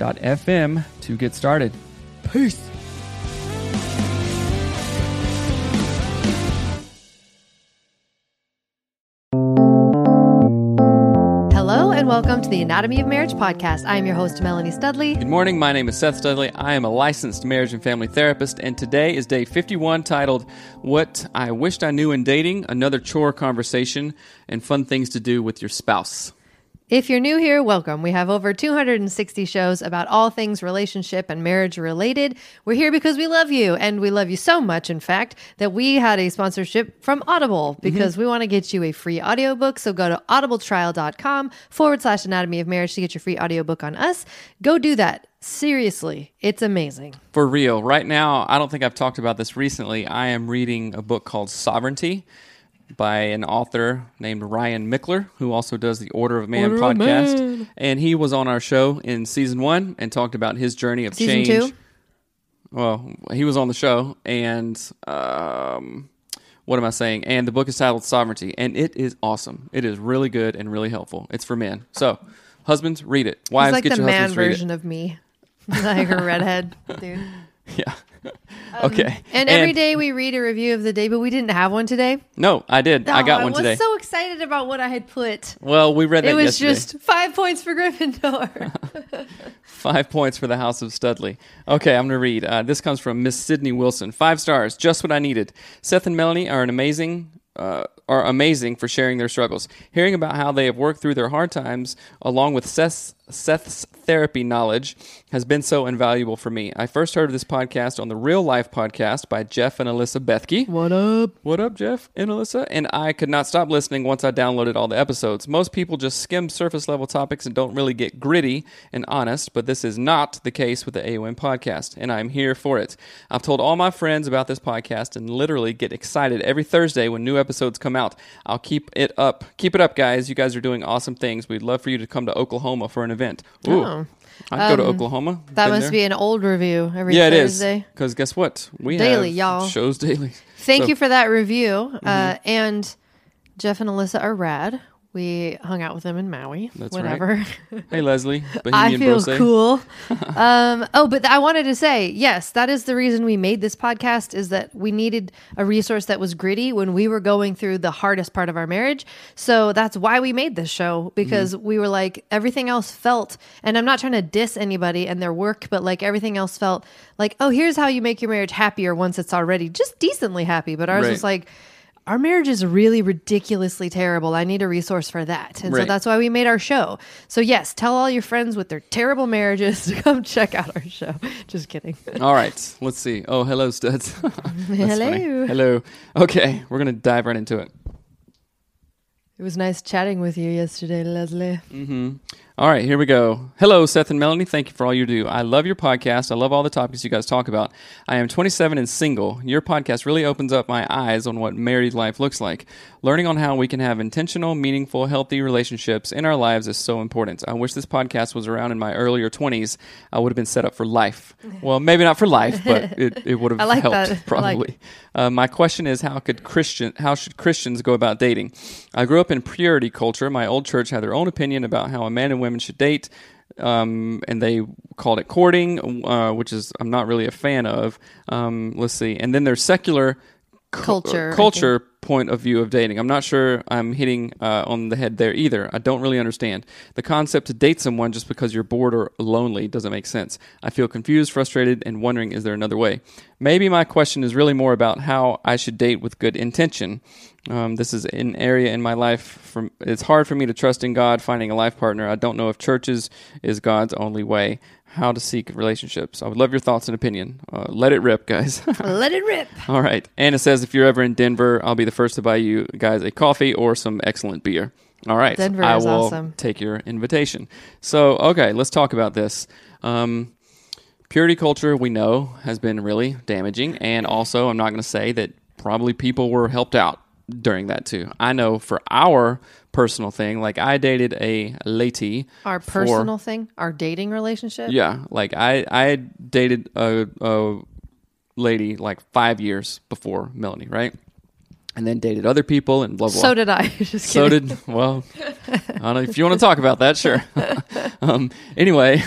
anchor.fm to get started. Peace. Hello, and welcome to the Anatomy of Marriage podcast. I am your host, Melanie Studley. Good morning. My name is Seth Studley. I am a licensed marriage and family therapist, and today is day 51 titled What I Wished I Knew in Dating Another Chore Conversation and Fun Things to Do with Your Spouse. If you're new here, welcome. We have over 260 shows about all things relationship and marriage related. We're here because we love you, and we love you so much, in fact, that we had a sponsorship from Audible mm-hmm. because we want to get you a free audiobook. So go to audibletrial.com forward slash anatomy of marriage to get your free audiobook on us. Go do that. Seriously, it's amazing. For real, right now, I don't think I've talked about this recently. I am reading a book called Sovereignty by an author named Ryan Michler, who also does the Order of Man Order of podcast. Man. And he was on our show in season one and talked about his journey of Season change. two? Well, he was on the show, and um, what am I saying? And the book is titled Sovereignty, and it is awesome. It is really good and really helpful. It's for men. So, husbands, read it. Wives, It's like get the your man husbands to read it. version of me, like a redhead dude. Yeah. okay. Um, And every day we read a review of the day, but we didn't have one today. No, I did. I got Oh, one was today. so excited about what I had put. well, we read that It was yesterday. just five points for Gryffindor. Five points for the House of Studley. Okay, I'm going to read. Uh, this comes from Miss Sydney Wilson. Five stars, just what I needed. Seth and Melanie are an amazing. Uh, are amazing for sharing their struggles. Hearing about how they have worked through their hard times, along with Seth's, Seth's therapy knowledge, has been so invaluable for me. I first heard of this podcast on the Real Life podcast by Jeff and Alyssa Bethke. what up? What up, Jeff and Alyssa? And I could not stop listening once I downloaded all the episodes. Most people just skim surface level topics and don't really get gritty and honest, but this is not the case with the AOM podcast, and I'm here for it. I've told all my friends about this podcast and literally get excited every Thursday when new episodes come out. I'll keep it up. Keep it up, guys. You guys are doing awesome things. We'd love for you to come to Oklahoma for an event. Ooh. Oh. I'd go to Oklahoma. That Been must there. be an old review every yeah, it is. Thursday. Because guess what? We Daily, have y'all. shows daily. Thank So- you for that review. Uh, and Jeff and Alyssa are rad. We hung out with them in Maui. That's right. whatever. Hey, Leslie. I feel Brose. cool. um, oh, but I wanted to say, yes, that is the reason we made this podcast is that we needed a resource that was gritty when we were going through the hardest part of our marriage. So that's why we made this show because Mm-hmm. we were like everything else felt, and I'm not trying to diss anybody and their work, but like everything else felt like, oh, here's how you make your marriage happier once it's already just decently happy. But ours Right. was like, our marriage is really ridiculously terrible. I need a resource for that. And so that's why we made our show. So, yes, tell all your friends with their terrible marriages to come check out our show. Just kidding. All right, let's see. Oh, hello, studs. Hello. funny. Hello. Okay, we're gonna dive right into it. It was nice chatting with you yesterday, Leslie. Mm-hmm. All right, here we go. Hello, Seth and Melanie. Thank you for all you do. I love your podcast. I love all the topics you guys talk about. I am 27 and single. Your podcast really opens up my eyes on what married life looks like. Learning on how we can have intentional, meaningful, healthy relationships in our lives is so important. I wish this podcast was around in my earlier 20s. I would have been set up for life. Well, maybe not for life, but it, it would have like helped that. I like probably. Uh, my question is how could Christian how should Christians go about dating? I grew up in purity culture. My old church had their own opinion about how a man and women should date. Um, and they called it courting, uh, which is I'm not really a fan of. Um, let's see, and then there's secular Culture, culture point of view of dating. I'm not sure I'm hitting uh, on the head there either. I don't really understand the concept to date someone just because you're bored or lonely doesn't make sense. I feel confused, frustrated, and wondering is there another way? Maybe my question is really more about how I should date with good intention. Um, this is an area in my life. From it's hard for me to trust in God, finding a life partner. I don't know if churches is God's only way. How to seek relationships. I would love your thoughts and opinion. Uh, let it rip, guys. Let it rip. All right. Anna says if you're ever in Denver, I'll be the first to buy you guys a coffee or some excellent beer. All right. Denver I is will awesome. take your invitation. So, okay, let's talk about this. Um, purity culture, we know, has been really damaging. And also, I'm not going to say that probably people were helped out during that too. I know for our personal thing, like I dated a lady. Our for- personal thing, our dating relationship. yeah, like I I dated a, a lady like five years before Melanie, right? And then dated other people and blah blah. So did I. Just So kidding. did well. I don't know if you want to talk about that, sure. um, anyway,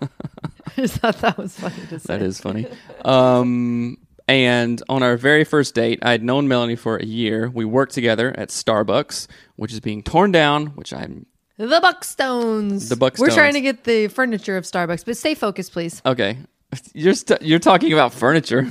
I just thought that was funny to say. that is funny. Um, and on our very first date, I had known Melanie for a year. We worked together at Starbucks, which is being torn down, which I'm The Buckstones. The Buckstones. We're trying to get the furniture of Starbucks, but stay focused, please. okay. You're st- you're talking about furniture.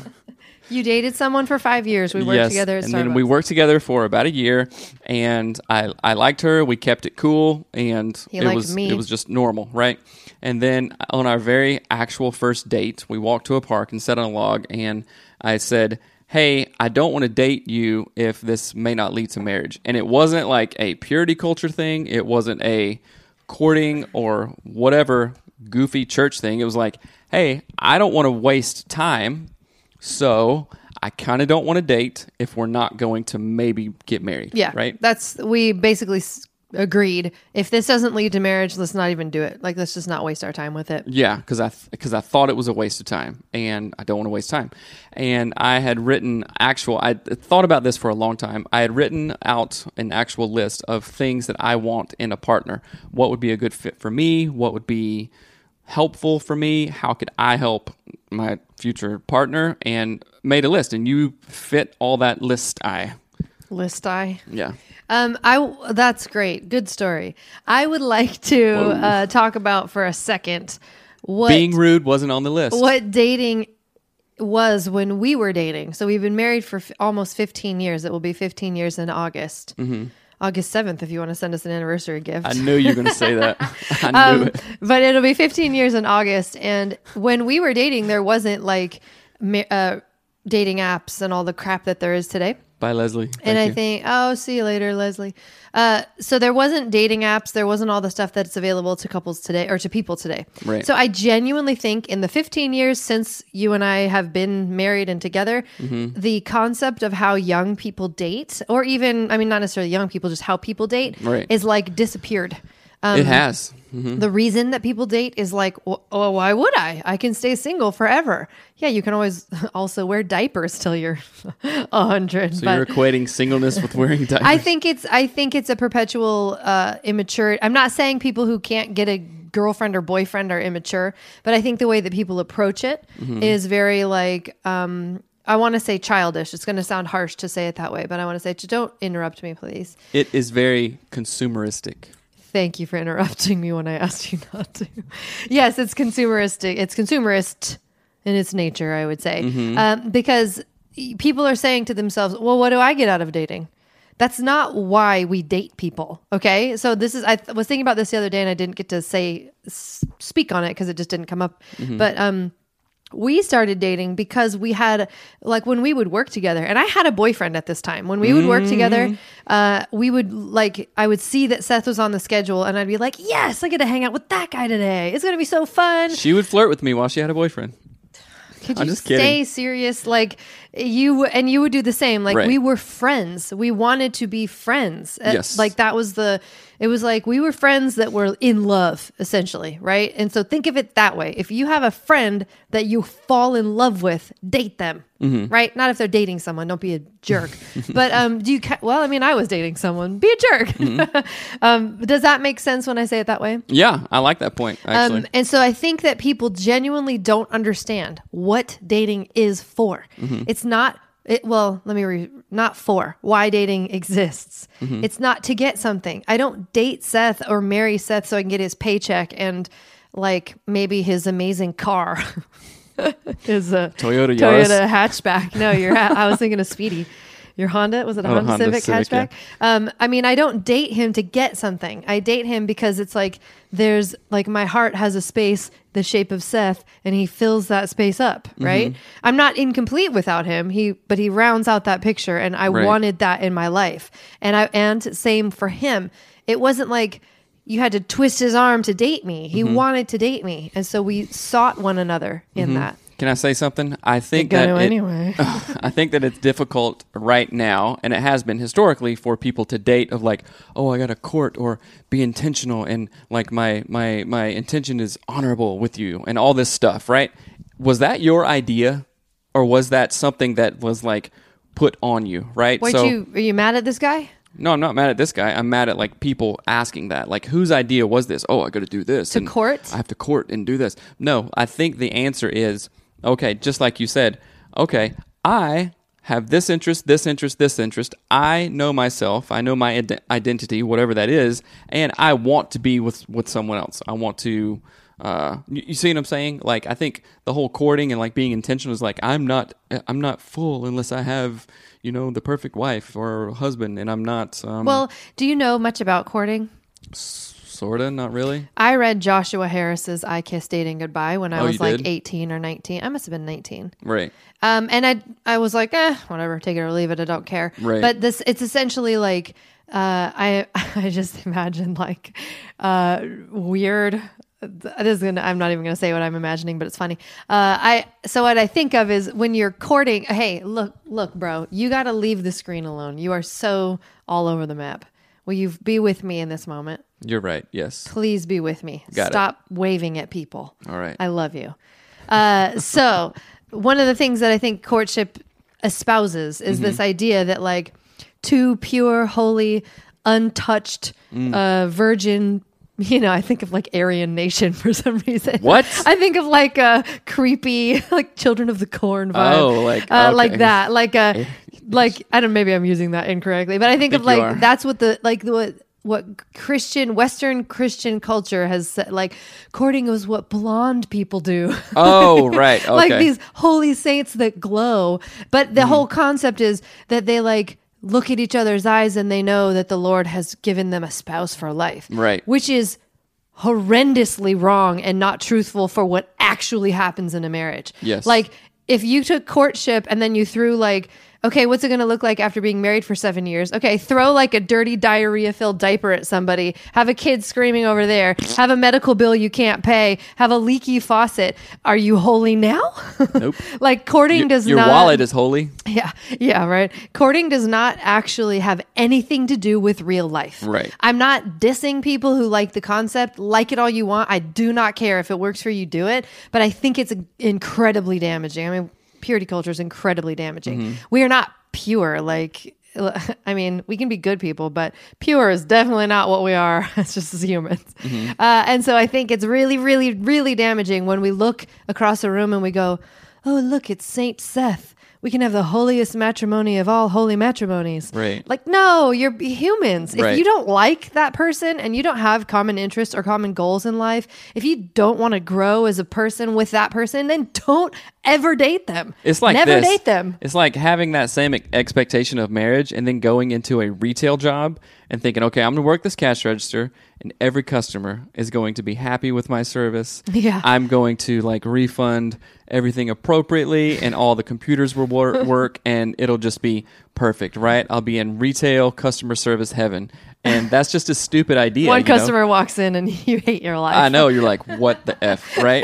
You dated someone for five years. We worked together at and Starbucks. then we worked together for about a year, and I I liked her. We kept it cool, and He it was me. it was just normal, right? And then on our very actual first date, we walked to a park and sat on a log, and I said. Hey, I don't want to date you if this may not lead to marriage. And it wasn't like a purity culture thing. It wasn't a courting or whatever goofy church thing. It was like, hey, I don't want to waste time so I kind of don't want to date if we're not going to maybe get married. yeah, Right. That's we basically s- agreed. If this doesn't lead to marriage, let's not even do it. Like let's just not waste our time with it. Yeah, because I because I thought it was a waste of time, and I don't want to waste time. And I had written actual. I thought about this for a long time. I had written out an actual list of things that I want in a partner. What would be a good fit for me? What would be helpful for me? How could I help my future partner? And made a list, and you fit all that list. I List I. yeah. Um, I that's great. Good story. I would like to uh, talk about for a second what Being rude wasn't on the list. what dating was when we were dating. So we've been married for f- almost 15 years. It will be 15 years in August. August 7th, if you want to send us an anniversary gift. I knew you were going to say that. I knew Um, it. but it'll be 15 years in August. And when we were dating, there wasn't like uh, dating apps and all the crap that there is today. Bye, Leslie. Thank and I you. think, oh, see you later, Leslie. Uh, so there wasn't dating apps. There wasn't all the stuff that's available to couples today or to people today. Right. So I genuinely think in the 15 years since you and I have been married and together, Mm-hmm. the concept of how young people date, or even, I mean, not necessarily young people, just how people date, Right. is like disappeared. Um, it has. Mhm. The reason that people date is like, well, oh, why would I? I can stay single forever. Yeah, you can always also wear diapers till you're a hundred. So you're equating singleness with wearing diapers. I think it's I think it's a perpetual uh, immature. I'm not saying people who can't get a girlfriend or boyfriend are immature, but I think the way that people approach it is Mm-hmm. very like. Um, I want to say childish. It's going to sound harsh to say it that way, but I want to say, don't interrupt me, please. it is very consumeristic. Thank you for interrupting me when I asked you not to. yes, it's consumeristic. It's consumerist in its nature, I would say, um, because people are saying to themselves, "Well, what do I get out of dating?" That's not why we date people. Okay, so this is. I th- was thinking about this the other day, and I didn't get to say s- speak on it because it just didn't come up. But um, we started dating because we had like when we would work together and i had a boyfriend at this time when we would work together uh, we would like i would see that seth was on the schedule and i'd be like yes i get to hang out with that guy today it's to be so fun She would flirt with me while she had a boyfriend. could I'm just stay kidding. serious like you and you would do the same like Right. we were friends we wanted to be friends Uh, Yes. like that was the it was like we were friends that were in love essentially right and so think of it that way if you have a friend that you fall in love with date them Mm-hmm. right not if they're dating someone don't be a jerk but um do you ca- well i mean i was dating someone be a jerk Mm-hmm. um does that make sense when i say it that way Yeah, I like that point, actually. um, and so I think that people genuinely don't understand what dating is for. Mm-hmm. It's not. It, well, let me re, not for why dating exists. Mm-hmm. It's not to get something. I don't date Seth or marry Seth so I can get his paycheck and like maybe his amazing car. his uh, Toyota Yaris. Toyota hatchback. No, you're. I was thinking of Speedy. Your Honda was it a Oh, Honda, Honda Civic, Civic, yeah. hatchback? Um, I mean, I don't date him to get something. I date him because it's like there's like my heart has a space the shape of Seth, and he fills that space up. Mm-hmm. Right? I'm not incomplete without him. He, but he rounds out that picture, and I Right. wanted that in my life. And I and same for him. It wasn't like you had to twist his arm to date me. He Mm-hmm. wanted to date me, and so we sought one another in that. Can I say something? I think that it- anyway. I think that it's difficult right now, and it has been historically for people to date of like, oh, I got to court or be intentional, and like my my my intention is honorable with you, and all this stuff. Right? Was that your idea, or was that something that was like put on you? Right? Wait, you are you mad at this guy? no, I'm not mad at this guy. I'm mad at like people asking that. Like, whose idea was this? Oh, I got to do this To court? I have to court and do this. No, I think the answer is okay. Just like you said, okay, I have this interest, this interest, this interest. I know myself. I know my ide- identity, whatever that is, and I want to be with with someone else. I want to. Uh, you, you see what I'm saying? Like, I think the whole courting and like being intentional is like I'm not I'm not full unless I have you know the perfect wife or husband, and I'm not. Um, Well, do you know much about courting? Sorta, not really. I read Joshua Harris's I Kiss Dating Goodbye when I Oh, was you like did? 18 or 19. I must have been 19. Right. Um, and I I was like, eh, whatever, take it or leave it. I don't care. Right. But this it's essentially like uh, I I just imagine like uh, weird. This is gonna. I'm not even gonna say what I'm imagining, but it's funny. Uh, I so what I think of is when you're courting. Hey, look, look, bro, you got to leave the screen alone. You are so all over the map. Will you be with me in this moment? You're right. Yes. Please be with me. Got it. Stop waving at people. All right. I love you. Uh, so, one of the things that I think courtship espouses is Mm-hmm. this idea that, like, two pure, holy, untouched, Mm. uh, virgin. You know, I think of like Aryan Nation for some reason. What? I think of like a creepy, like Children of the Corn vibe. Oh, like- uh, like that, like a, like I don't. Maybe I'm using that incorrectly, but I think, of think you like that's what the like what what Christian Western Christian culture has said. Like courting is what blonde people do. Oh, right. Okay. like these holy saints that glow. But the mm. whole concept is that they like look at each other's eyes and they know that the Lord has given them a spouse for life. Right. Which is horrendously wrong and not truthful for what actually happens in a marriage. Yes. Like if you took courtship and then you threw like okay, what's it going to look like after being married for 7 years? Okay, throw like a dirty diarrhea filled diaper at somebody, have a kid screaming over there, have a medical bill you can't pay, have a leaky faucet. Are you holy now? Nope. like courting your, does your not Your wallet is holy. yeah, yeah, right. Courting does not actually have anything to do with real life. Right. I'm not dissing people who like the concept. Like it all you want. I do not care if it works for you, do it. But I think it's incredibly damaging. I mean, purity culture is incredibly damaging. Mm-hmm. We are not pure. Like, I mean, we can be good people, but pure is definitely not what we are. It's just as humans. Mm-hmm. Uh, and so I think it's really, really, really damaging when we look across a room and we go, oh, look, it's Saint Seth. We can have the holiest matrimony of all holy matrimonies. Right. Like, no, you're humans. If Right. you don't like that person and you don't have common interests or common goals in life, if you don't want to grow as a person with that person, then don't ever date them. It's like never this. date them. It's like having that same expectation of marriage and then going into a retail job and thinking, okay, I'm going to work this cash register and every customer is going to be happy with my service. Yeah. I'm going to like refund everything appropriately and all the computers will wor- work and it'll just be perfect, right? I'll be in retail customer service heaven. And that's just a stupid idea. One you know? customer walks in and you hate your life. I know you're like, what the f, right?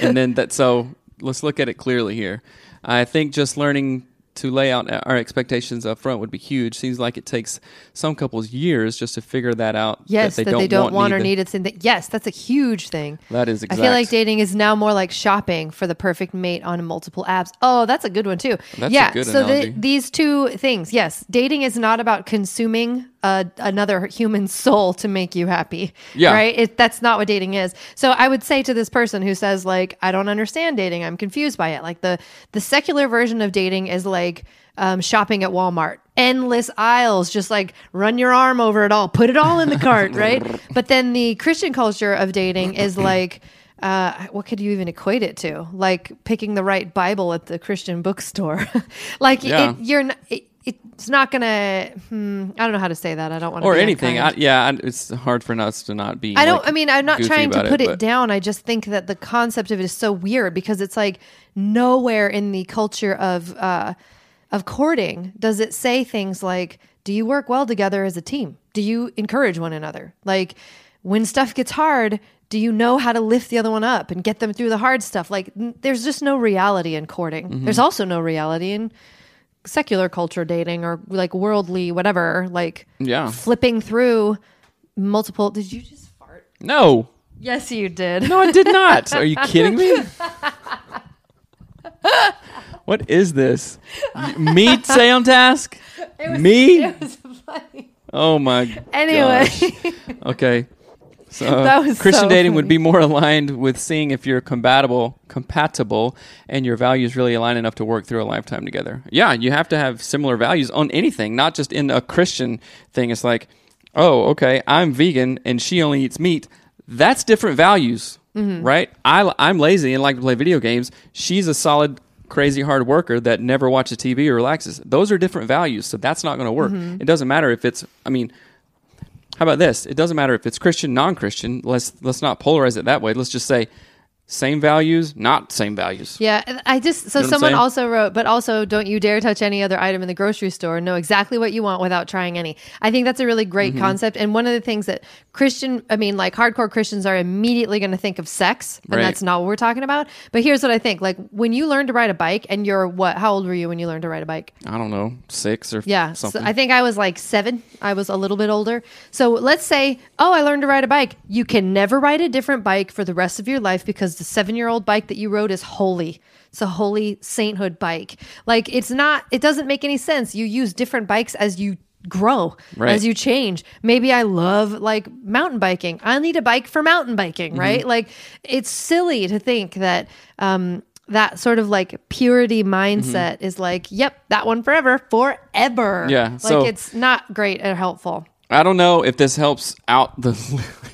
and then that. So let's look at it clearly here. I think just learning to lay out our expectations up front would be huge. Seems like it takes some couples years just to figure that out. Yes, that they don't, want, or the- need it. That, yes, that's a huge thing. That is I feel like dating is now more like shopping for the perfect mate on multiple apps. Oh, that's a good one too. That's a yeah. so the, these two things, yes, dating is not about consuming uh, another human soul to make you happy. Yeah. Right. It, that's not what dating is. So I would say to this person who says like, I don't understand dating. I'm confused by it. Like the the secular version of dating is like um, shopping at Walmart. Endless aisles, just like run your arm over it all, put it all in the cart, right? But then the Christian culture of dating is like, uh, what could you even equate it to? Like picking the right Bible at the Christian bookstore. like Yeah. it, you're, n- it, it's not gonna. Hmm, I don't know how to say that. I don't want to or anything. I, yeah, I, it's hard for us to not be. I don't. like, I mean, I'm not trying to put it, but- down. I just think that the concept of it is so weird because it's like nowhere in the culture of uh, of courting does it say things like, "Do you work well together as a team? Do you encourage one another? Like when stuff gets hard." Do you know how to lift the other one up and get them through the hard stuff? Like, n- there's just no reality in courting. Mm-hmm. There's also no reality in secular culture dating or like worldly whatever. Like, Yeah. flipping through multiple. Did you just fart? No, Yes, you did. no, I did not. Are you kidding me? what is this? Me on task? Me? It was funny. Oh my. Anyway. Okay. So That was Christian so dating would be more aligned with seeing if you're compatible, compatible, and your values really align enough to work through a lifetime together. Yeah, you have to have similar values on anything, not just in a Christian thing. It's like, oh, okay, I'm vegan and she only eats meat. That's different values, Mm-hmm. right? I, I'm lazy and like to play video games. She's a solid, crazy hard worker that never watches TV or relaxes. Those are different values, so that's not going to work. Mm-hmm. It doesn't matter if it's. I mean, how about this? It doesn't matter if it's Christian, non-Christian. Let's let's not polarize it that way. Let's just say same values, not same values. Yeah, I just so You know someone also wrote, but also don't you dare touch any other item in the grocery store. Know exactly what you want without trying any. I think that's a really great Mm-hmm. concept. And one of the things that Christian, I mean, like hardcore Christians are immediately going to think of sex, and Right. that's not what we're talking about. But here's what I think: like when you learn to ride a bike, and you're what? How old were you when you learned to ride a bike? I don't know, six or Yeah, so something. I think I was like seven. I was a little bit older. So let's say, oh, I learned to ride a bike. You can never ride a different bike for the rest of your life because the seven year old bike that you rode is holy. It's a holy sainthood bike. Like it's not. It doesn't make any sense. You use different bikes as you grow Right. as you change maybe i love like mountain biking i need a bike for mountain biking Mm-hmm. right like it's silly to think that um that sort of like purity mindset is like yep that one forever forever Mm-hmm. Yeah, like so- it's not great or helpful I don't know if this helps out the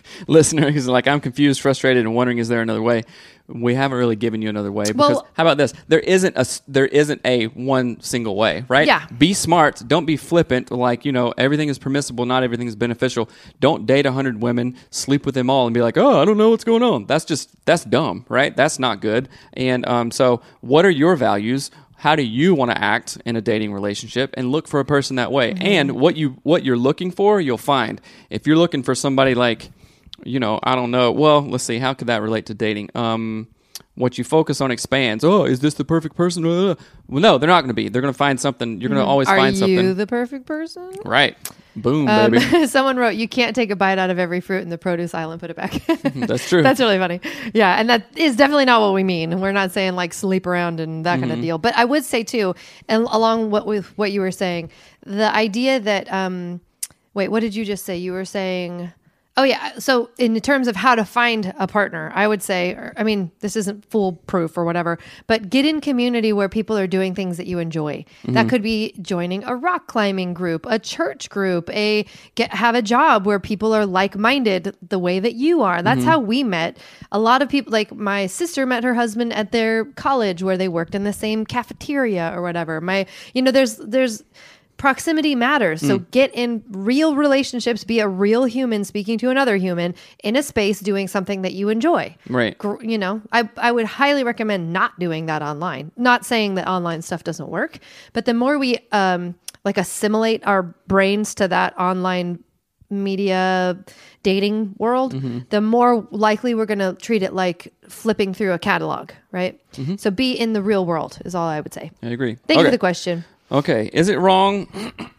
listener because like I'm confused, frustrated, and wondering is there another way. We haven't really given you another way because Well- how about this? There isn't a there isn't a one single way, right? Yeah. Be smart. Don't be flippant. Like you know everything is permissible, not everything is beneficial. Don't date a hundred women, sleep with them all, and be like, oh, I don't know what's going on. That's just that's dumb, right? That's not good. And um, so, what are your values? How do you want to act in a dating relationship and look for a person that way? And what you what you're looking for you'll find. If you're looking for somebody like you know i don't know well let's see how could that relate to dating? Um what you focus on expands oh is this the perfect person Uh, well no they're not going to be they're going to find something you're going to always are find you something the perfect person right boom Um, baby someone wrote, "You can't take a bite out of every fruit in the produce aisle and put it back." that's true That's really funny. Yeah, and that is definitely not what we mean. We're not saying like sleep around and that Mm-hmm. kind of deal. But I would say too, and along what with what you were saying, the idea that um, wait, what did you just say? You were saying. Oh yeah. So in terms of how to find a partner, I would say, or, I mean, this isn't foolproof or whatever, but get in community where people are doing things that you enjoy. That mm-hmm. could be joining a rock climbing group, a church group, a get have a job where people are like minded the way that you are. That's mm-hmm. how we met. A lot of people, like my sister, met her husband at their college where they worked in the same cafeteria or whatever. My, you know, there's there's proximity matters. So mm. get in real relationships, be a real human speaking to another human in a space doing something that you enjoy. Right. You know, I, I would highly recommend not doing that online. Not saying that online stuff doesn't work, but the more we um, like assimilate our brains to that online media dating world, mm-hmm. the more likely we're going to treat it like flipping through a catalog, right? Mm-hmm. So be in the real world is all I would say. I agree. Thank you for the question. Okay. Is it wrong?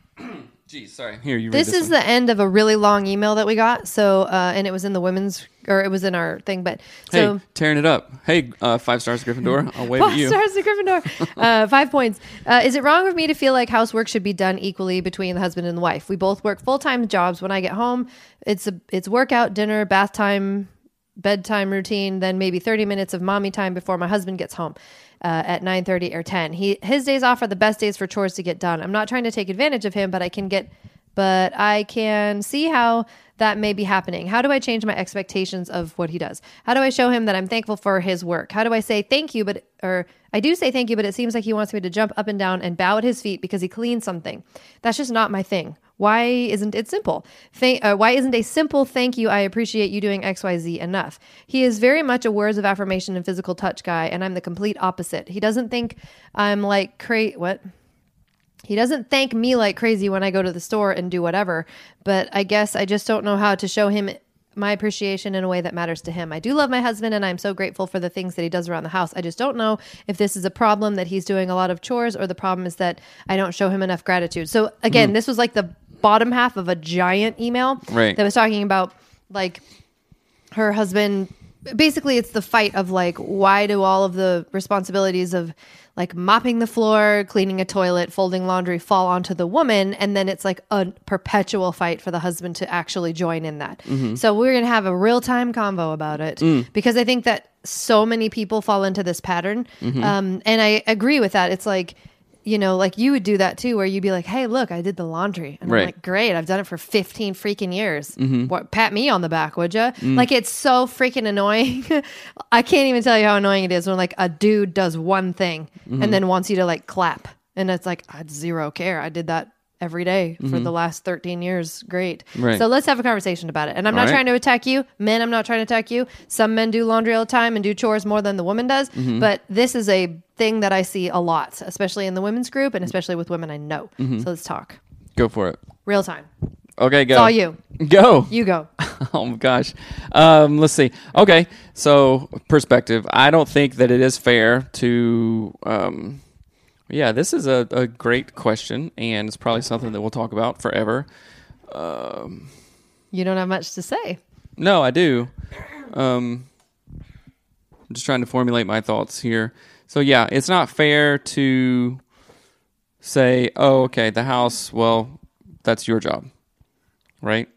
Geez, sorry. Here, you This this. is one. the end of a really long email that we got. So, uh, and it was in the women's, or it was in our thing. But so hey, tearing it up. Hey, uh, five stars, Gryffindor. I'll wave at five you. stars to Gryffindor. uh, five points. Uh, is it wrong of me to feel like housework should be done equally between the husband and the wife? We both work full time jobs. When I get home, it's a it's workout, dinner, bath time, bedtime routine, then maybe thirty minutes of mommy time before my husband gets home. Uh, at 9.30 or 10 he his days off are the best days for chores to get done i'm not trying to take advantage of him but i can get but I can see how that may be happening. How do I change my expectations of what he does? How do I show him that I'm thankful for his work? How do I say thank you, but or I do say thank you, but it seems like he wants me to jump up and down and bow at his feet because he cleaned something. That's just not my thing. Why isn't it simple? Thank, uh, why isn't a simple thank you? I appreciate you doing X, Y, Z enough. He is very much a words of affirmation and physical touch guy, and I'm the complete opposite. He doesn't think I'm like cra what he doesn't thank me like crazy when I go to the store and do whatever, but I guess I just don't know how to show him my appreciation in a way that matters to him. I do love my husband and I'm so grateful for the things that he does around the house. I just don't know if this is a problem that he's doing a lot of chores or the problem is that I don't show him enough gratitude. So again, this was like the bottom half of a giant email Right. that was talking about like her husband basically it's the fight of like why do all of the responsibilities of like mopping the floor cleaning a toilet folding laundry fall onto the woman and then it's like a perpetual fight for the husband to actually join in that. Mm-hmm. So we're gonna have a real-time convo about it mm. because i think that so many people fall into this pattern. Mm-hmm. Um, and i agree with that. It's like you know, like you would do that too, where you'd be like, "Hey, look, I did the laundry," and Right. I'm like, "Great, I've done it for 15 freaking years. Mm-hmm. What, pat me on the back, would you?" Mm. Like it's so freaking annoying. I can't even tell you how annoying it is when like a dude does one thing and mm-hmm. then wants you to like clap, and it's like I zero care. I did that every day for mm-hmm. the last 13 years. Great. Right. So let's have a conversation about it. And I'm not right. trying to attack you, men. I'm not trying to attack you. Some men do laundry all the time and do chores more than the woman does, Mm-hmm. but this is a thing that I see a lot, especially in the women's group and especially with women I know. Mm-hmm. So let's talk Go for it. real time. Okay, go. It's all you. Go. You go. oh my gosh. Um, let's see. Okay, so perspective. I don't think that it is fair to. Um, yeah, this is a, a great question, and it's probably something that we'll talk about forever. You don't have much to say. No, I do. Um, I'm just trying to formulate my thoughts here. So yeah, it's not fair to say, "Oh, okay, the house. Well, that's your job," right?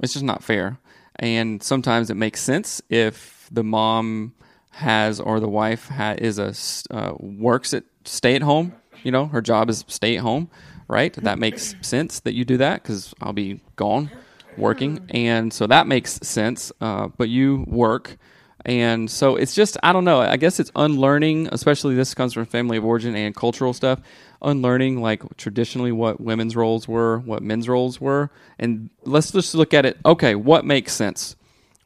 It's just not fair. And sometimes it makes sense if the mom has or the wife ha- is a uh, works at stay at home. You know, her job is stay at home, right? That makes sense that you do that because I'll be gone working, and so that makes sense. Uh, but you work, and so it's just I don't know. I guess it's unlearning, especially this comes from family of origin and cultural stuff. Unlearning like traditionally what women's roles were, what men's roles were, and let's just look at it. Okay, what makes sense?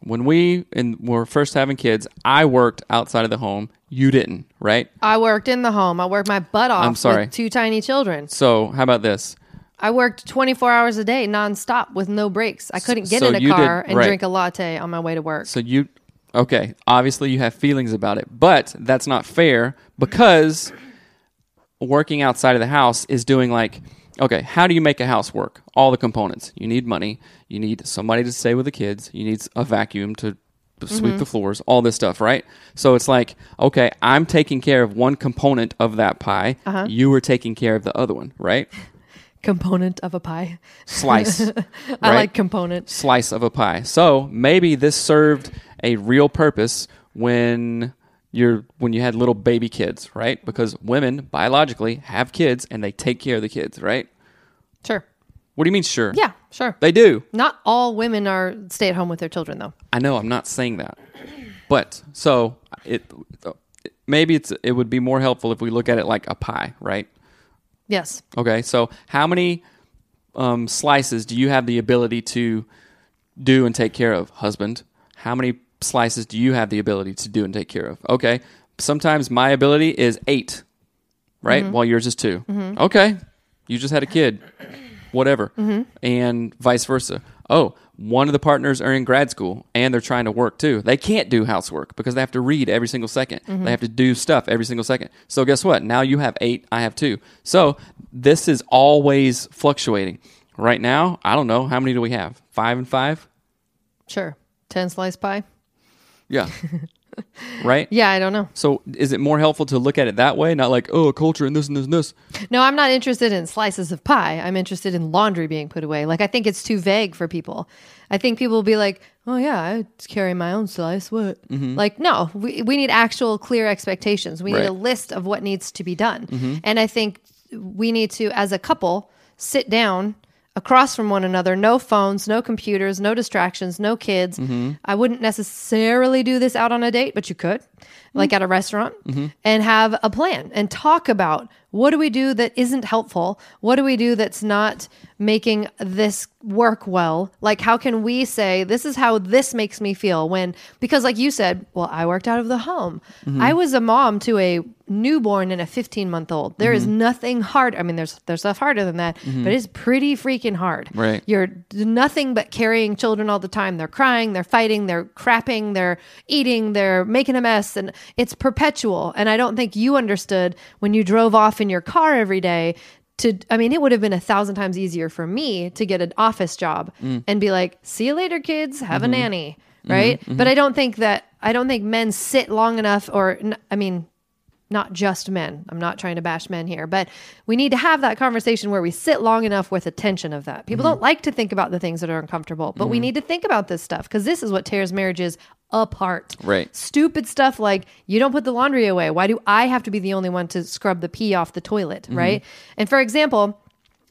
When we and were first having kids, I worked outside of the home. You didn't, right? I worked in the home. I worked my butt off I'm sorry. with two tiny children. So how about this? I worked 24 hours a day nonstop with no breaks. I couldn't get so in a car did- and right. drink a latte on my way to work. So you, okay, obviously you have feelings about it, but that's not fair because working outside of the house is doing like, okay, how do you make a house work? All the components. You need money. You need somebody to stay with the kids. You need a vacuum to sweep the mm-hmm. floors, all this stuff, right? So it's like, okay, I'm taking care of one component of that pie. Uh-huh. You were taking care of the other one, right? Component of a pie. slice. I right? like component. slice of a pie. So maybe this served a real purpose when you're when you had little baby kids, right? Because women biologically have kids and they take care of the kids, right? Sure. What do you mean sure? Yeah, sure. They do. Not all women are stay at home with their children, though. I know I'm not saying that. But so it maybe it's it would be more helpful if we look at it like a pie, right? Yes. Okay, so how many um, slices do you have the ability to do and take care of, husband? How many slices do you have the ability to do and take care of? Okay, sometimes my ability is eight, right? Mm-hmm. While yours is 2 mm-hmm. Okay, you just had a kid, whatever, mm-hmm. and vice versa. Oh, one of the partners are in grad school and they're trying to work too. They can't do housework because they have to read every single 2nd They have to do stuff every single second. So guess what? Now you have eight, I have two. So this is always fluctuating. Right now, I don't know how many do we have? Five and five. Sure. 10 slice pie. Yeah. right. Yeah, I don't know. So is it more helpful to look at it that way, not like oh, culture and this and this and this? No, I'm not interested in slices of pie. I'm interested in laundry being put away. Like, I think it's too vague for people. I think people will be like, oh, yeah, I carry my own slice. What? Mm-hmm. Like, no, we, we need actual clear expectations. We need Right. a list of what needs to be done. Mm-hmm. And I think we need to, as a couple, sit down across from one another no phones no computers no distractions no kids. Mm-hmm. I wouldn't necessarily do this out on a date but you could like mm-hmm. at a restaurant mm-hmm. and have a plan and talk about what do we do that isn't helpful? What do we do that's not making this work well? Like how can we say this is how this makes me feel when because like you said well i worked out of the home. Mm-hmm. I was a mom to a newborn and a 15 month old There is mm-hmm. nothing hard i mean there's there's stuff harder than that mm-hmm. but it's pretty freaking hard. Right. you're nothing but carrying children all the time. They're crying they're fighting they're crapping they're eating they're making a mess and it's perpetual. And i don't think you understood when you drove off in your car every day to i mean it would have been a thousand times easier for me to get an office job mm. and be like see you later kids. Have a mm-hmm. nanny. Right? Mm-hmm. But mm-hmm. i don't think that i don't think men sit long enough or i mean not just men. I'm not trying to bash men here, but we need to have that conversation where we sit long enough with attention of that. People mm-hmm. don't like to think about the things that are uncomfortable, but we mm-hmm. need to think about this stuff because this is what tears marriages apart. Right. Stupid stuff like you don't put the laundry away. Why do I have to be the only one to scrub the pee off the toilet, mm-hmm. right? And for example,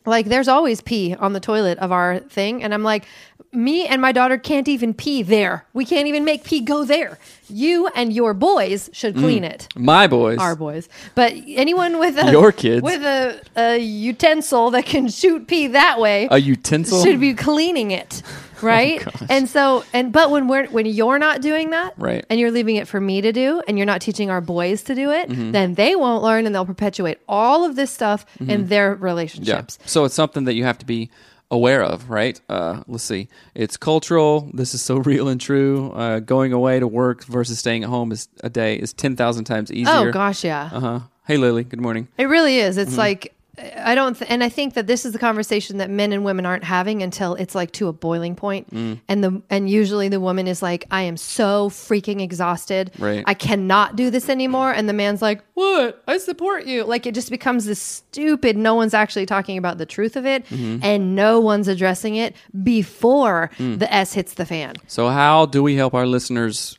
like there's always pee on the toilet of our thing and i'm like me and my daughter can't even pee there we can't even make pee go there you and your boys should mm. clean it My boys. our boys but anyone with a Your kids. with a, a utensil that can shoot pee that way a utensil. should be cleaning it oh, right and so and but when we're when you're not doing that Right. and you're leaving it for me to do and you're not teaching our boys to do it mm-hmm. then they won't learn and they'll perpetuate all of this stuff in mm-hmm. their Yeah. relationships So it's something that you have to be aware of, right? Uh, let's see. It's cultural. This is so real and true. Uh, going away to work versus staying at home is a day is ten thousand times easier. oh gosh yeah Uh huh. Hey Lily. Good morning. It really is. It's Mm-hmm. like I don't, th- and I think that this is the conversation that men and women aren't having until it's like to a boiling point. Mm. And the and usually the woman is like, "I am so freaking exhausted. Right. I cannot do this anymore." And the man's like, "What? I support you." Like it just becomes this stupid. No one's actually talking about the truth of it, Mm-hmm. and no one's addressing it before Mm. the S hits the fan. So how do we help our listeners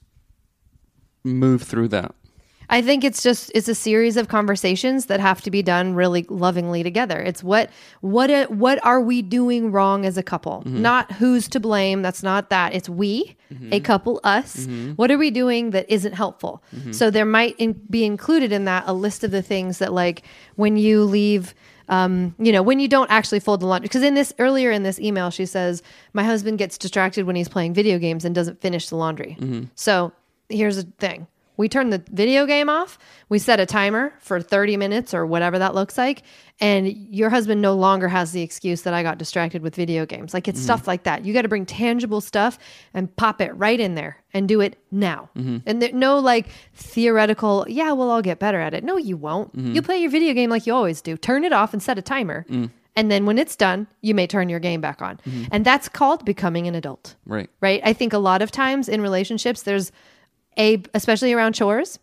move through that? I think it's just it's a series of conversations that have to be done really lovingly together. It's what what uh, what are we doing wrong as a couple? Mm-hmm. Not who's to blame. That's not that. It's we, mm-hmm. a couple, us. Mm-hmm. What are we doing that isn't helpful? So there might in, be included in that a list of the things that like when you leave um, you know, when you don't actually fold the laundry. Because in this earlier in this email, she says, My husband gets distracted when he's playing video games and doesn't finish the laundry. So here's the thing we turn the video game off, we set a timer for 30 minutes or whatever that looks like, and your husband no longer has the excuse that I got distracted with video games. Like it's mm-hmm. stuff like that. You got to bring tangible stuff and pop it right in there and do it now. Mm-hmm. And there, no like theoretical, yeah, well, all get better at it. No, you won't. Mm-hmm. You play your video game like you always do. Turn it off and set a timer. Mm. And then when it's done, you may turn your game back on. And that's called becoming an adult Right. right? I think a lot of times in relationships, there's a, especially around chores,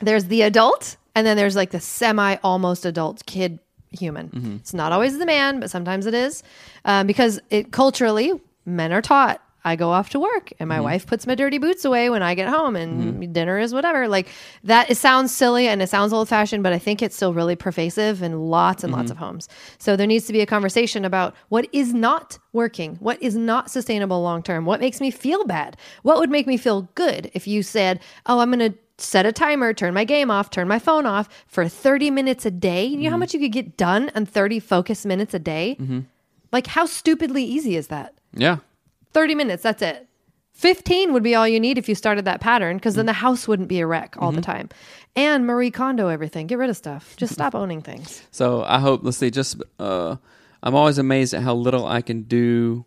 there's the adult, and then there's like the semi almost adult kid human. It's not always the man, but sometimes it is, um, because it culturally men are taught. I go off to work, and my mm-hmm. wife puts my dirty boots away when I get home, and mm-hmm. dinner is whatever. Like that, it sounds silly and it sounds old fashioned, but I think it's still really pervasive in lots and lots mm-hmm. of homes. So there needs to be a conversation about what is not working, what is not sustainable long term, what makes me feel bad, what would make me feel good if you said, "Oh, I'm going to." Set a timer, turn my game off, turn my phone off for 30 minutes a day. You know how much you could get done on 30 focus minutes a day? Like, how stupidly easy is that? Yeah. 30 minutes, that's it. 15 would be all you need if you started that pattern because Mm. then the house wouldn't be a wreck all the Mm-hmm. time. And Marie Kondo everything. Get rid of stuff. Just stop owning things. So I hope. Let's see. Just uh, I'm always amazed at how little I can do,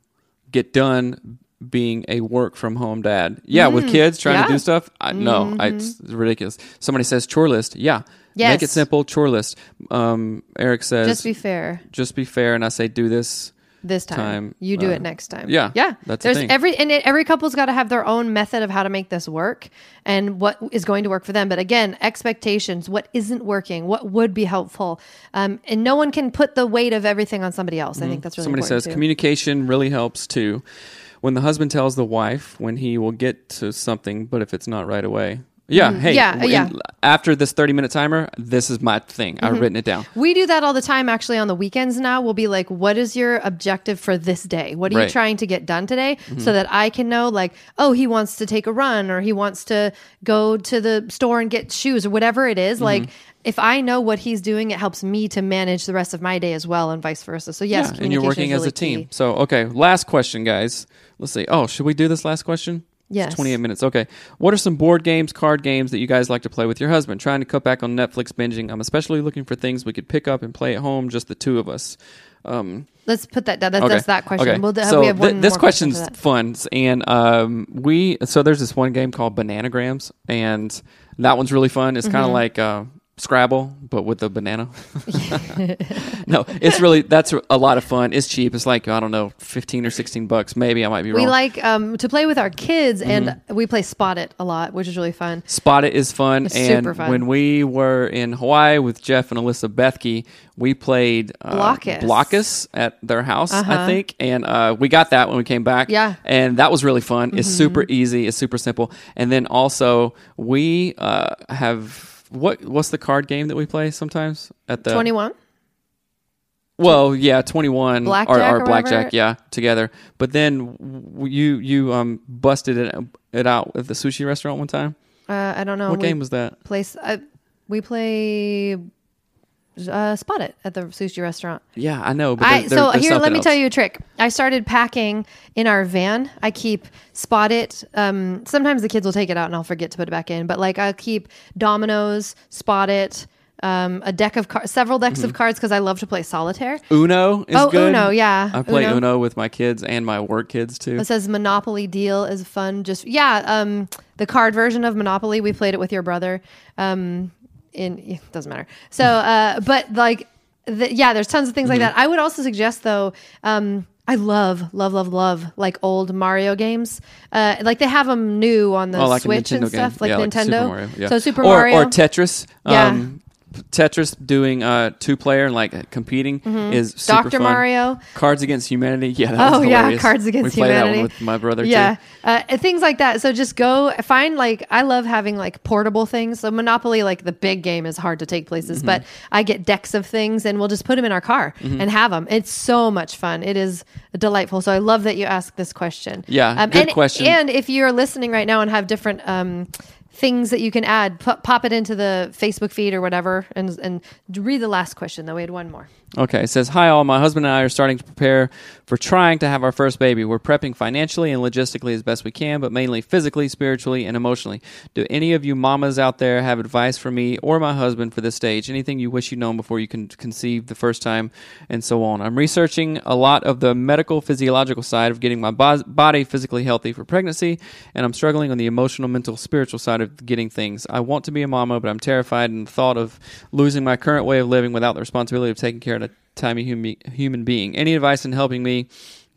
get done, being a work from home dad. Yeah, with kids trying Mm, yeah. Mm-hmm. to do stuff. I no, I, it's ridiculous. Somebody says chore list. Yeah. Make it Yes. simple. Chore list. Um, Eric says Just be fair just be fair, and I say do this. This time. Time, you do uh, it next time. yeah, Yeah. that's the There's thing. every and it, every couple's got to have their own method of how to make this work and what is going to work for them. But again, expectations, what isn't working, what would be helpful. Um, and no one can put the weight of everything on somebody else. I think that's really Mm-hmm. Somebody says too. communication really helps too. When the husband tells the wife when he will get to something, but if it's not right away. Yeah, hey, Mm-hmm. Yeah, w- yeah. After this 30 minute timer, this is my thing. Mm-hmm. I've written it down. We do that all the time actually on the weekends now. We'll be like, what is your objective for this day? What are you Right. Mm-hmm. trying to get done today? So that I can know, like, oh, he wants to take a run or he wants to go to the store and get shoes or whatever it is. Mm-hmm. Like, if I know what he's doing, it helps me to manage the rest of my day as well and vice versa. So, yes, yeah, and you're working is as a team. key. So, okay, last question, guys. Let's see. Oh, should we do this last question? It's Yes. 28 minutes. Okay. What are some board games, card games that you guys like to play with your husband? Trying to cut back on Netflix binging. I'm especially looking for things we could pick up and play at home, just the two of us. Um, Let's put that down. That's, Okay. that's that question. Okay. We'll, so we one this question question's for fun, and um, we so there's this one game called Bananagrams, and that one's really fun. It's kind Mm-hmm. of like uh, Scrabble, but with a banana. no, it's really that's a lot of fun. It's cheap. It's like I don't know, fifteen or sixteen bucks, maybe. I might be wrong. We like um, to play with our kids, and Mm-hmm. we play Spot It a lot, which is really fun. Spot It is fun, It's and super fun. when we were in Hawaii with Jeff and Alyssa Bethke, we played uh, Blokus. Blokus at their house, I Uh-huh. think, and uh, we got that when we came back. Yeah. Mm-hmm. and that was really fun. It's super easy. It's super simple. And then also we uh, have what? What's the card game that we play sometimes at the 21? Well, yeah, twenty one or, Blackjack or or blackjack, whatever? yeah, together. But then you you um busted it it out at the sushi restaurant one time. Uh, I don't know. what We game was that? place uh, we play uh, spot it at the sushi restaurant Yeah, I know. But I, there- there- so there's here let me tell you a trick i started packing in our van i keep spot it um, sometimes the kids will take it out and i'll forget to put it back in but like i'll keep dominoes spot it um, a deck of cards several decks Mm-hmm. of cards because i love to play solitaire Uno is Oh, good. Uno, yeah, I play Uno. Uno. with my kids and my work kids too. It says Monopoly Deal is fun. Just yeah, um, the card version of Monopoly. We played it with your brother. Um, in it doesn't matter. So, uh, but like, the, yeah, there's tons of things Mm-hmm. like that. I would also suggest though. Um, I love, love, love, love like old Mario games. Uh, like they have them new on the oh, like Switch Nintendo and stuff, like yeah, Nintendo. Super Mario. Yeah. So Super or, Mario or Tetris. Yeah. Um, Tetris doing uh, two player and like competing is super Dr. fun. Mm-hmm. Mario. Cards Against Humanity. Yeah, that Oh yeah. Cards Against humanity. we played that one with my brother Yeah, too. uh, things like that. So just go find like I love having like portable things. So Monopoly, like the big game, is hard to take places, Mm-hmm. but I get decks of things and we'll just put them in our car and have them. It's so much fun. It is delightful. So I love that you asked this question. Um, Yeah, good and, question. And if you're listening right now and have different. Um, Things that you can add, pop, pop it into the Facebook feed or whatever, and and read the last question. Though we had one more. Okay, it says, Hi, all. My husband and I are starting to prepare for trying to have our first baby. We're prepping financially and logistically as best we can, but mainly physically, spiritually, and emotionally. Do any of you mamas out there have advice for me or my husband for this stage? Anything you wish you'd known before you can conceive the first time, and so on? I'm researching a lot of the medical, physiological side of getting my bo- body physically healthy for pregnancy, and I'm struggling on the emotional, mental, spiritual side of getting things. I want to be a mama, but I'm terrified in the thought of losing my current way of living without the responsibility of taking care of tiny hum- human being. Any advice in helping me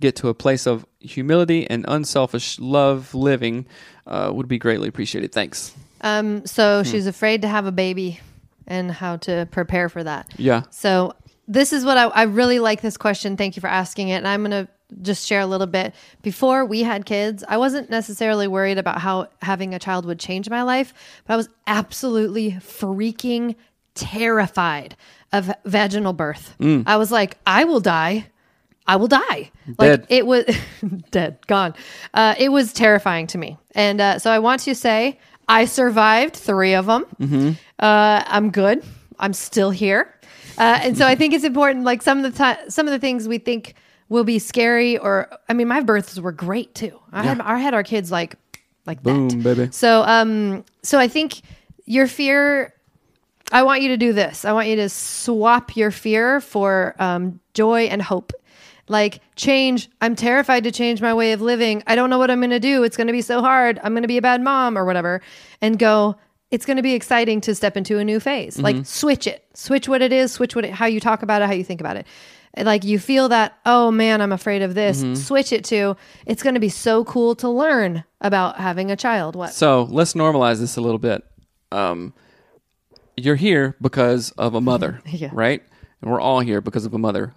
get to a place of humility and unselfish love living uh, would be greatly appreciated. Thanks. Um, so she's afraid to have a baby and how to prepare for that. Yeah. So this is what I, I really like this question. Thank you for asking it. And I'm going to just share a little bit. Before we had kids, I wasn't necessarily worried about how having a child would change my life, but I was absolutely freaking terrified of vaginal birth. I was like, I will die. I will die. Like Dead. it was dead, gone. Uh, it was terrifying to me. And uh, so I want to say I survived three of them. Uh, I'm good. I'm still here. Uh, and so I think it's important. Like some of the ti some of the things we think will be scary, or I mean, my births were great too. I had I had our kids like like Boom, that. baby. So um, so I think your fear. I want you to do this. I want you to swap your fear for um, joy and hope. Like change. I'm terrified to change my way of living. I don't know what I'm going to do. It's going to be so hard. I'm going to be a bad mom or whatever. And go. It's going to be exciting to step into a new phase. Like switch it. Switch what it is. Switch what it, how you talk about it. How you think about it. Like you feel that. Oh man, I'm afraid of this. Switch it to. It's going to be so cool to learn about having a child. What? So let's normalize this a little bit. Um, you're here because of a mother, Yeah. right? And we're all here because of a mother,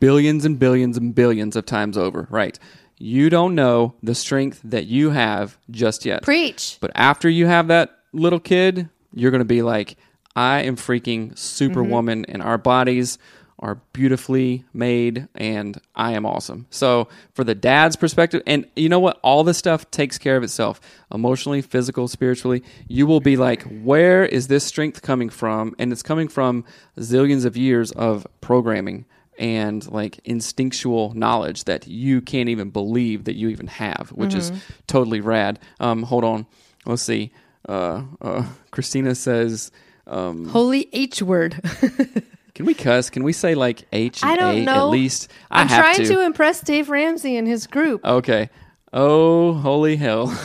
billions and billions and billions of times over, right? You don't know the strength that you have just yet. Preach. But after you have that little kid, you're going to be like, I am freaking mm-hmm. superwoman, in our bodies are beautifully made, and I am awesome. So, for the dad's perspective, and you know what? All this stuff takes care of itself emotionally, physical, spiritually. You will be like, where is this strength coming from? And it's coming from zillions of years of programming and like instinctual knowledge that you can't even believe that you even have, which is totally rad. Um, hold on, let's see. Uh, uh, Christina says, um, Holy H word. "Can we cuss? Can we say like H and I don't A know. at least?" I I'm have trying to. to. impress Dave Ramsey and his group. Okay. Oh, holy hell.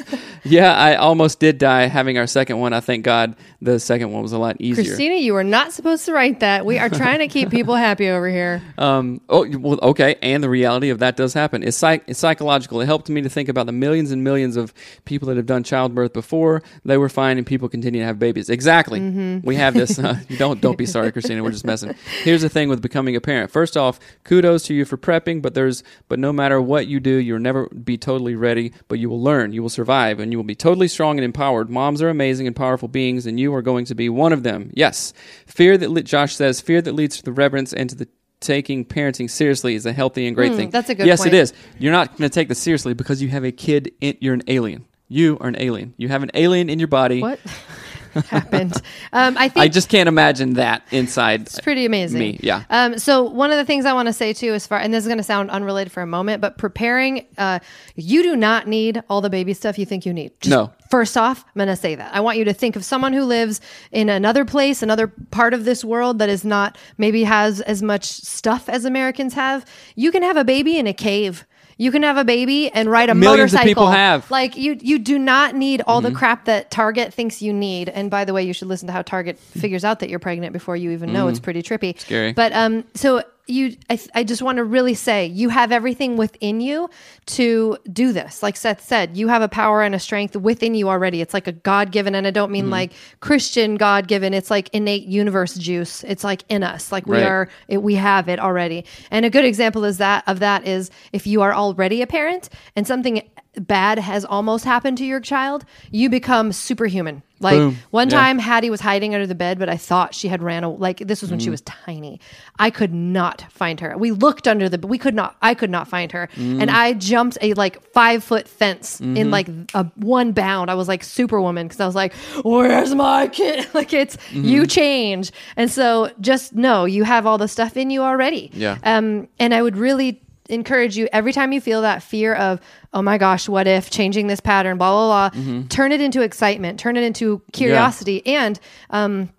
yeah, I almost did die having our second one. I thank God the second one was a lot easier. Christina, you were not supposed to write that. We are trying to keep people happy over here. Um, oh, well, okay. And the reality of that does happen. It's, psych- it's psychological. It helped me to think about the millions and millions of people that have done childbirth before. They were fine, and people continue to have babies. Exactly. We have this. Uh, don't don't be sorry, Christina. We're just messing. Here's the thing with becoming a parent. First off, kudos to you for prepping, but there's but no matter what you do, you'll never be totally ready. But you will learn. You will survive, and you will be totally strong and empowered. Moms are amazing and powerful beings, and you are going to be one of them. Yes. Fear that Josh says fear that leads to the reverence and to the taking parenting seriously is a healthy and great thing. Hmm, that's a good Yes, point. it is. You're not going to take this seriously because you have a kid. In, you're an alien. You are an alien. You have an alien in your body. What happened? Um, I think I just can't imagine that inside. it's pretty amazing. Me, yeah. Um, so one of the things I want to say too, as far and this is going to sound unrelated for a moment, but preparing, uh, you do not need all the baby stuff you think you need. Just No. First off, I'm going to say that I want you to think of someone who lives in another place, another part of this world that is not maybe has as much stuff as Americans have. You can have a baby in a cave. You can have a baby and ride a Millions of motorcycle. people have. Like you, you do not need all Mm-hmm. the crap that Target thinks you need. And by the way, you should listen to how Target figures out that you're pregnant before you even know. It's pretty trippy. Scary. But um, so you, I, I just want to really say you have everything within you to do this. Like Seth said, you have a power and a strength within you already. It's like a God given, and I don't mean Mm-hmm. like Christian God given. It's like innate universe juice. It's like in us. Like we Right. are, it, we have it already. And a good example is that of that is if you are already a parent and something bad has almost happened to your child, you become superhuman. Like Boom. one Yeah. time, Hattie was hiding under the bed, but I thought she had ran. away. Like this was when she mm. was tiny. I could not find her. We looked under the. But we could not. I could not find her, mm. and I jumped a like five foot fence in mm-hmm. like a one bound. I was like Superwoman because I was like, "Where's my kid?" like it's mm-hmm. you change, and so just know you have all the stuff in you already. Yeah. Um, and I would really encourage you every time you feel that fear of oh my gosh what if changing this pattern blah blah blah turn it into excitement turn it into curiosity. And um,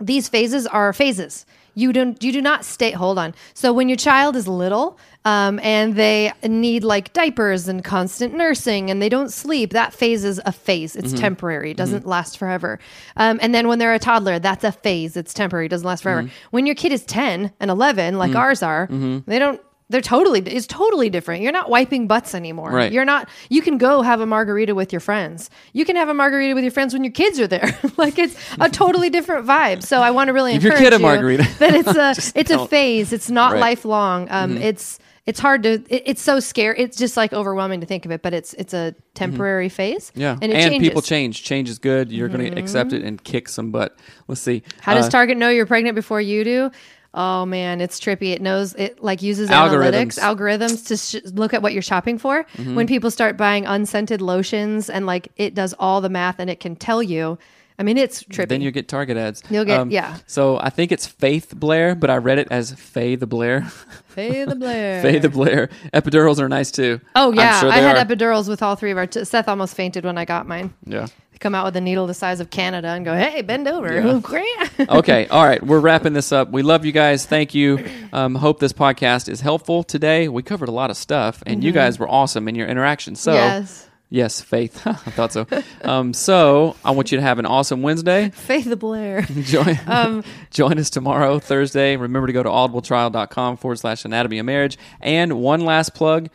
these phases are phases. You don't you do not stay hold on. So when your child is little um, and they need like diapers and constant nursing and they don't sleep that phase is a phase. It's temporary. It doesn't last forever. Um, and then when they're a toddler that's a phase. It's temporary. It doesn't last forever. When your kid is 10 and 11 like ours are they don't they're totally it's totally different. You're not wiping butts anymore. Right. You're not you can go have a margarita with your friends. You can have a margarita with your friends when your kids are there. like it's a totally different vibe. So I want to really Give your kid a you margarita. that it's a it's a don't. phase. It's not Right. Mm-hmm. lifelong. Um it's it's hard to it, it's so scary. It's just like overwhelming to think of it, but it's it's a temporary phase. Mm-hmm. Yeah, And it changes. people change. Change is good. You're going to accept it and kick some butt. Let's see. How does Uh, Target know you're pregnant before you do? Oh man, it's trippy. It knows it like uses Algorithms. analytics, algorithms to sh- look at what you're shopping for. Mm-hmm. When people start buying unscented lotions and like it does all the math and it can tell you. I mean, it's trippy. Then you get Target ads. Um, You'll get- yeah. So I think it's Faith Blair, but I read it as Faye the Blair. Faye the Blair. Faye the Blair. Epidurals are nice too. Oh yeah, sure I had are. epidurals with all three of our. T- Seth almost fainted when I got mine. Yeah. Come out with a needle the size of Canada and go, "Hey, bend over." Yeah. Great. okay. All right. We're wrapping this up. We love you guys. Thank you. Um, hope this podcast is helpful today. We covered a lot of stuff, and you guys were awesome in your interaction. So, Mm-hmm. yes, yes, Faith. I thought so. Um, so, I want you to have an awesome Wednesday. Faith the Blair. Join, Um, join us tomorrow, Thursday. Remember to go to audibletrial.com forward slash anatomy of marriage. And one last plug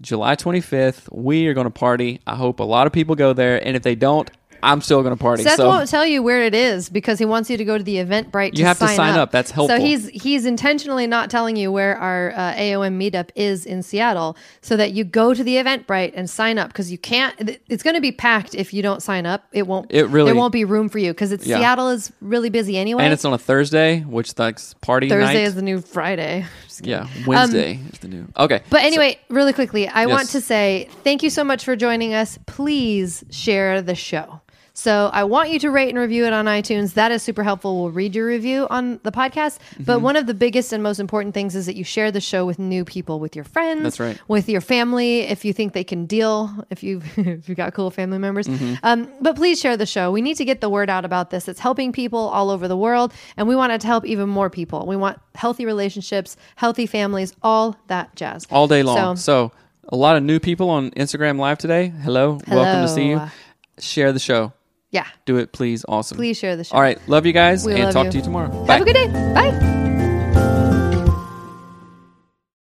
July 25th, we are going to party. I hope a lot of people go there. And if they don't, I'm still going to party. Seth so, won't tell you where it is because he wants you to go to the Eventbrite. You have to sign up. That's helpful. So he's he's intentionally not telling you where our uh, AOM meetup is in Seattle, so that you go to the Eventbrite and sign up because you can't. It's going to be packed if you don't sign up. It won't. It really- there won't be room for you because it's Yeah. Seattle is really busy anyway. and it's on a Thursday, which likes party Thursday night. is the new Friday. Yeah, Wednesday is the new. Okay. But anyway, really quickly, I want to say thank you so much for joining us. Please share the show. So I want you to rate and review it on iTunes. That is super helpful. We'll read your review on the podcast. But Mm-hmm. one of the biggest and most important things is that you share the show with new people, with your friends, That's right. with your family, if you think they can deal, if you if you got cool family members. Mm-hmm. Um, but please share the show. We need to get the word out about this. It's helping people all over the world, and we want it to help even more people. We want healthy relationships, healthy families, all that jazz. all day long. So- So, a lot of new people on Instagram Live today. Hello, welcome to see you. Hello. Share the show. Yeah. Do it, please. Awesome. Please share the show. All right, love you guys, We and love talk you. to you tomorrow. Have a good day. Bye.